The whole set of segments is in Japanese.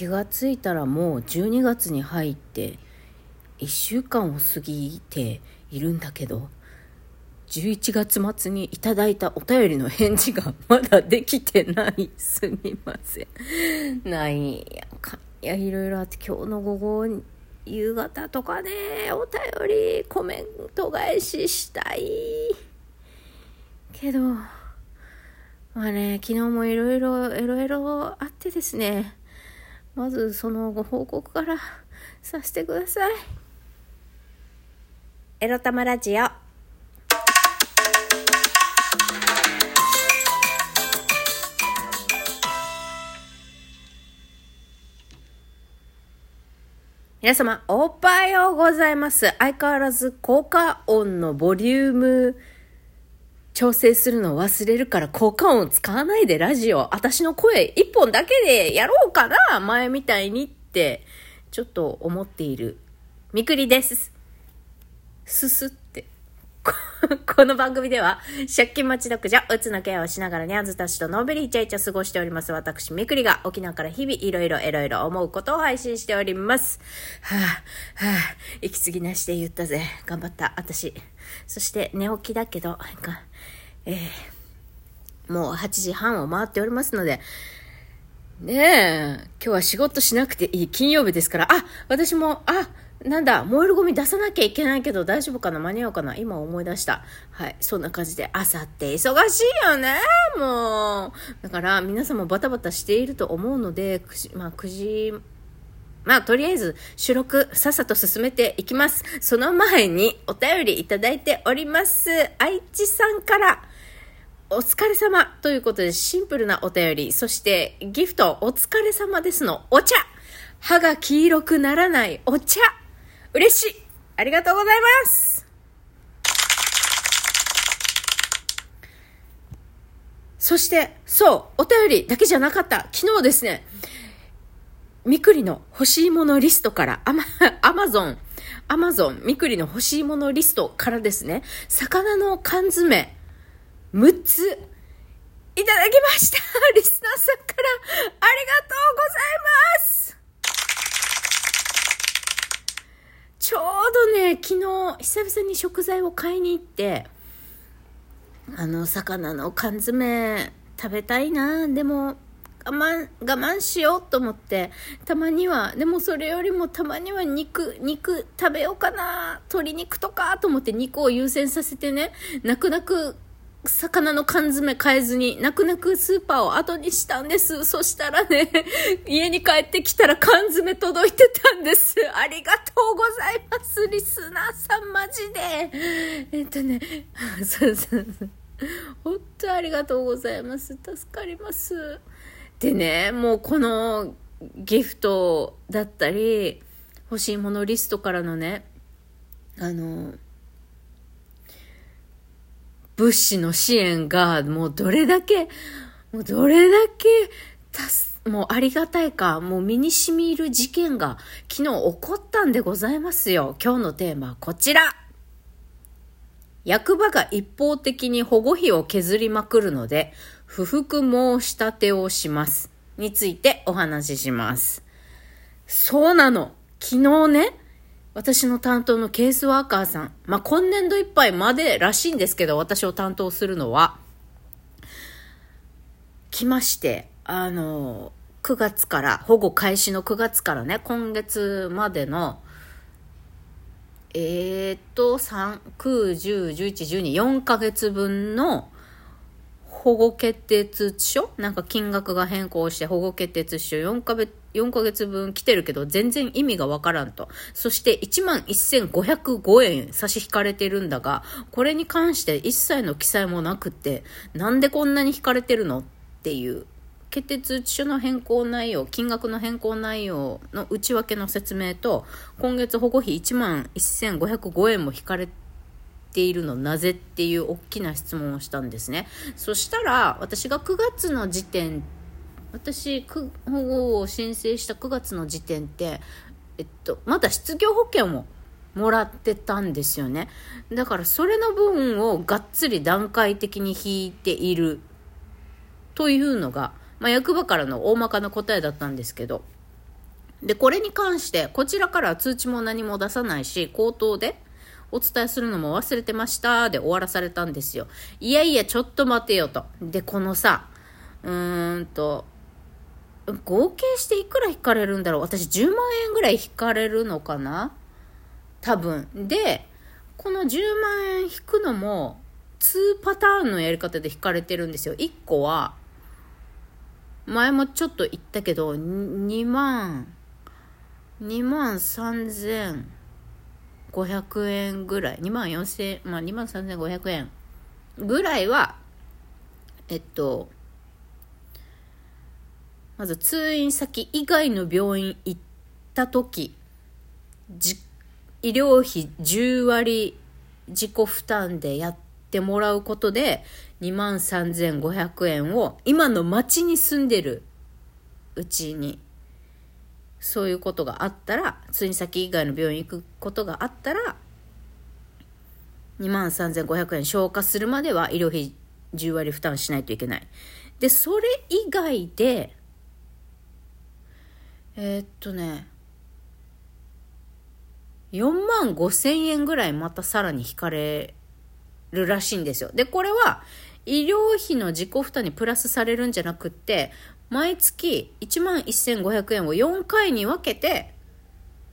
気がついたらもう12月に入って1週間を過ぎているんだけど11月末にいただいたお便りの返事が まだできてない。すみません。ないやかいやいろいろあって今日の午後夕方とかねお便りコメント返ししたい。けどまあね昨日もいろいろいろいろあってですねまずそのご報告からさせてください。エロ玉ラジオ。皆様、おはようございます。相変わらず効果音のボリューム調整するのを忘れるから効果音使わないでラジオ。私の声一本だけでやろうかな前みたいにって、ちょっと思っている。みくりです。すすっ。この番組では、借金待ち独女、うつのケアをしながらニャンズたちとのんびりイチャイチャ過ごしております。私、みくりが沖縄から日々いろいろいろいろ思うことを配信しております。はぁ、はぁ、息継ぎなしで言ったぜ。頑張った、私。そして寝起きだけど、えー、もう8時半を回っておりますので、ねえ、今日は仕事しなくていい金曜日ですから、あ、私も、あ、なんだ、燃えるゴミ出さなきゃいけないけど大丈夫かな？間に合うかな？今思い出した。はい。そんな感じで、朝って忙しいよねもう。だから皆さんもバタバタしていると思うので、9時、まあ9時まあ、とりあえず、収録、さっさと進めていきます。その前に、お便りいただいております。愛知さんから、お疲れ様ということで、シンプルなお便り、そして、ギフト、お疲れ様ですの、お茶歯が黄色くならないお茶嬉しい。ありがとうございます。そして、そう、お便りだけじゃなかった。昨日ですね、みくりの欲しいものリストから、アマ、アマゾン、アマゾン、みくりの欲しいものリストからですね、魚の缶詰、6つ、いただきました。リスナーさんから、ありがとうございます。ちょうどね、昨日、久々に食材を買いに行って、あの、魚の缶詰、食べたいな。でも、我慢、我慢しようと思って、たまには、でもそれよりもたまには肉、肉食べようかな、鶏肉とかと思って肉を優先させてね、泣く泣く魚の缶詰買えずに、泣く泣くスーパーを後にしたんです。そしたらね、家に帰ってきたら缶詰届いてたんです。ありがとうございます、リスナーさん、マジで。えっとね、そうそうそう。本当ありがとうございます。助かります。でね、もうこのギフトだったり、欲しいものリストからのね、あの、物資の支援がもうどれだけ、もうどれだけもうありがたいか、もう身に染みる事件が昨日起こったんでございますよ。今日のテーマはこちら。役場が一方的に保護費を削りまくるので、不服申し立てをします。についてお話しします。そうなの。昨日ね、私の担当のケースワーカーさん、まあ、今年度いっぱいまでらしいんですけど、私を担当するのは、来まして、あの、9月から、保護開始の9月からね、今月までの、えー、っと、3、9、10、11、12、4ヶ月分の保護決定通知書？なんか金額が変更して保護決定通知書？4ヶ月、4ヶ月分来てるけど全然意味がわからんと。そして11,505円差し引かれてるんだが、これに関して一切の記載もなくて、なんでこんなに引かれてるのっていう決定通知書の変更内容、金額の変更内容の内訳の説明と、今月保護費1万1505円も引かれているのなぜっていう大きな質問をしたんですね。そしたら、私が9月の時点、私、保護を申請した9月の時点って、えっと、まだ失業保険をもらってたんですよね。だからそれの分をがっつり段階的に引いているというのが、まあ、役場からの大まかな答えだったんですけど、で、これに関して、こちらから通知も何も出さないし、口頭でお伝えするのも忘れてましたで終わらされたんですよ。いやいや、ちょっと待てよと。で、このさ、うーんと、合計していくら引かれるんだろう？私10万円ぐらい引かれるのかな？多分。で、この10万円引くのも、2パターンのやり方で引かれてるんですよ。1個は、前もちょっと言ったけど、2万、2万3500円ぐらい、2万4000、まあ2万3500円ぐらいは、えっと、まず通院先以外の病院行った時、医療費10割自己負担でやってもらうことで2万3500円を今の町に住んでるうちにそういうことがあったら、通院先以外の病院行くことがあったら、2万3500円消化するまでは医療費10割負担しないといけない。で、それ以外で、えー、っとね、4万5千円ぐらいまたさらに引かれるらしいんですよ。で、これは医療費の自己負担にプラスされるんじゃなくって、毎月1万1500円を4回に分けて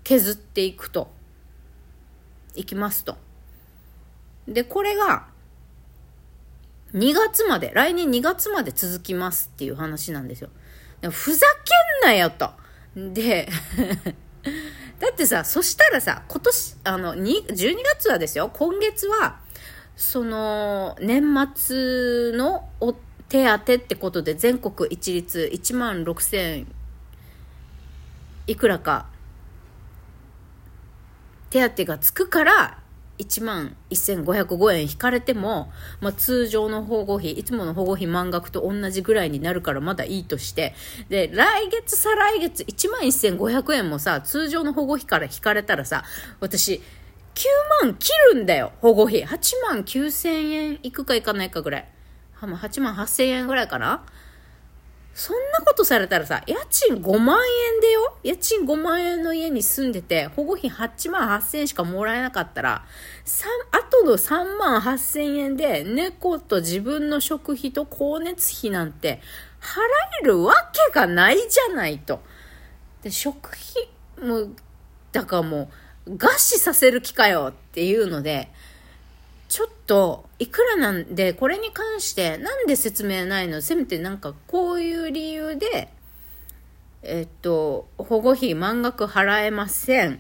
削っていくと。いきますと。で、これが2月まで、来年2月まで続きますっていう話なんですよ。ふざけんなよと。で、だってさ、そしたらさ、今年、あの、12月はですよ、今月は、その、年末のお手当ってことで全国一律1万6000いくらか手当がつくから1万1505円引かれても、まあ、通常の保護費、いつもの保護費満額と同じぐらいになるからまだいいとして、で、来月、再来月1万1500円もさ、通常の保護費から引かれたらさ、私、9万切るんだよ、保護費。8万9000円いくかいかないかぐらい。8万8000円ぐらいかなそんなことされたらさ、家賃5万円でよ家賃5万円の家に住んでて、保護費8万8000円しかもらえなかったら、あとの3万8000円で猫と自分の食費と光熱費なんて払えるわけがないじゃないと。で、食費も、だからもう、餓死させる気かよっていうので、ちょっと、いくらなんで、これに関して、なんで説明ないの？せめてなんか、こういう理由で、えっと、保護費満額払えません。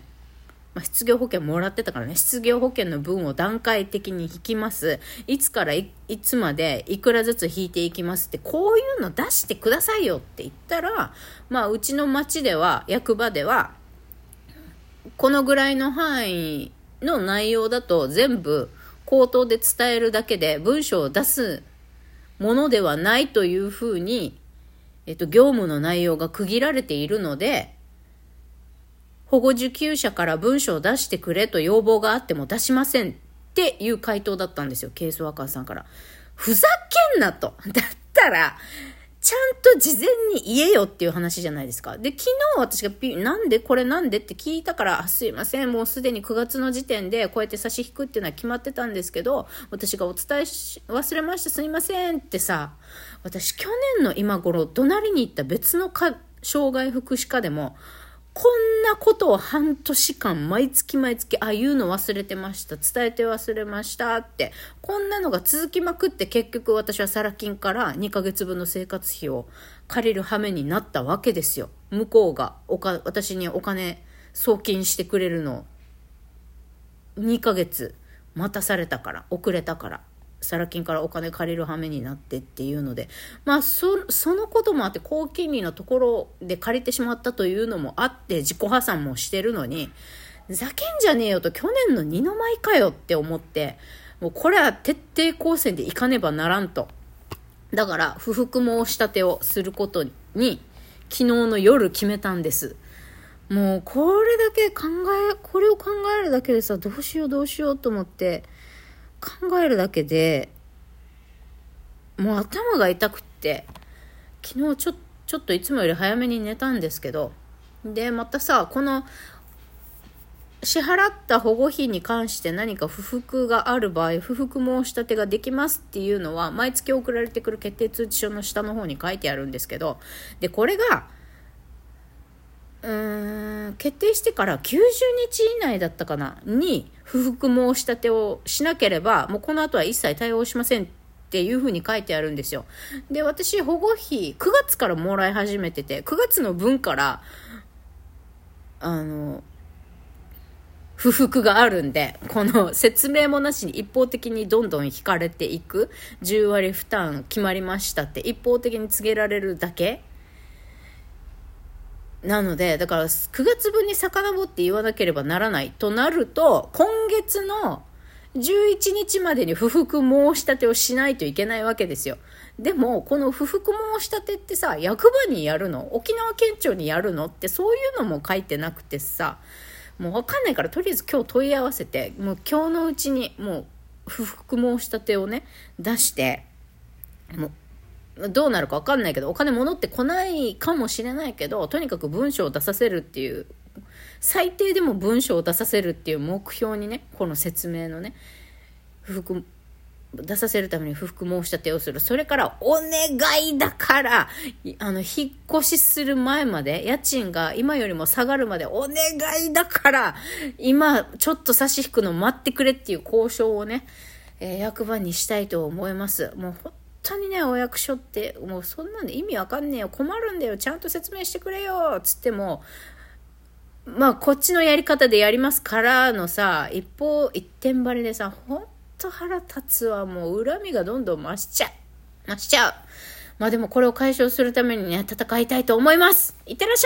まあ、失業保険もらってたからね、失業保険の分を段階的に引きます。いつからいつまでいくらずつ引いていきますって、こういうの出してくださいよって言ったら、まあ、うちの町では、役場では、このぐらいの範囲の内容だと全部口頭で伝えるだけで文章を出すものではないというふうに、えっと、業務の内容が区切られているので、保護受給者から文章を出してくれと要望があっても出しませんっていう回答だったんですよ、ケースワーカーさんから。ふざけんなと。だったら、ちゃんと事前に言えよっていう話じゃないですか。で、昨日私がピ、なんでこれなんでって聞いたから、すいません、もうすでに9月の時点でこうやって差し引くっていうのは決まってたんですけど、私がお伝えし、忘れました、すいませんってさ、私去年の今頃、怒鳴りに行った別のか障害福祉課でも、こんなことを半年間毎月毎月、ああ、言うの忘れてました。伝えて忘れましたって。こんなのが続きまくって結局私はサラ金から2ヶ月分の生活費を借りる羽目になったわけですよ。向こうがおか、私にお金送金してくれるの2ヶ月待たされたから、遅れたから。サラ金からお金借りる羽目になってっていうので、まあそ、そのこともあって高金利のところで借りてしまったというのもあって自己破産もしてるのに、ざけんじゃねえよと去年の二の舞かよって思って、もうこれは徹底抗戦でいかねばならんと。だから不服申し立てをすることに昨日の夜決めたんです。もうこれだけ考え、これを考えるだけでさ、どうしようどうしようと思って、考えるだけで、もう頭が痛くって、昨日ちょ、ちょっといつもより早めに寝たんですけど、で、またさ、この、支払った保護費に関して何か不服がある場合、不服申し立てができますっていうのは、毎月送られてくる決定通知書の下の方に書いてあるんですけど、で、これが、うーん、決定してから90日以内だったかな？に、不服申し立てをしなければ、もうこの後は一切対応しませんっていう風に書いてあるんですよ。で、私、保護費、9月からもらい始めてて、9月の分から、あの、不服があるんで、この説明もなしに一方的にどんどん引かれていく、10割負担決まりましたって一方的に告げられるだけなので、だから9月分に遡って言わなければならないとなると、今月の11日までに不服申し立てをしないといけないわけですよ。でも、この不服申し立てってさ、役場にやるの？沖縄県庁にやるのってそういうのも書いてなくてさ、もうわかんないから、とりあえず今日問い合わせて、もう今日のうちに、もう、不服申し立てをね、出して、もう、どうなるかわかんないけど、お金戻ってこないかもしれないけど、とにかく文章を出させるっていう、最低でも文章を出させるっていう目標にね、この説明のね、不服出させるために不服申し立てをする。それから、お願いだから、あの、引っ越しする前まで、家賃が今よりも下がるまで、お願いだから、今、ちょっと差し引くの待ってくれっていう交渉をね、えー、役場にしたいと思います。もう当にね、お役所って、もうそんなんで意味わかんねえよ。困るんだよ。ちゃんと説明してくれよ。つっても、まあ、こっちのやり方でやりますからのさ、一方、一点張りでさ、ほんと腹立つわ。もう恨みがどんどん増しちゃう。増しちゃう。まあでもこれを解消するためにね、戦いたいと思います。いってらっしゃい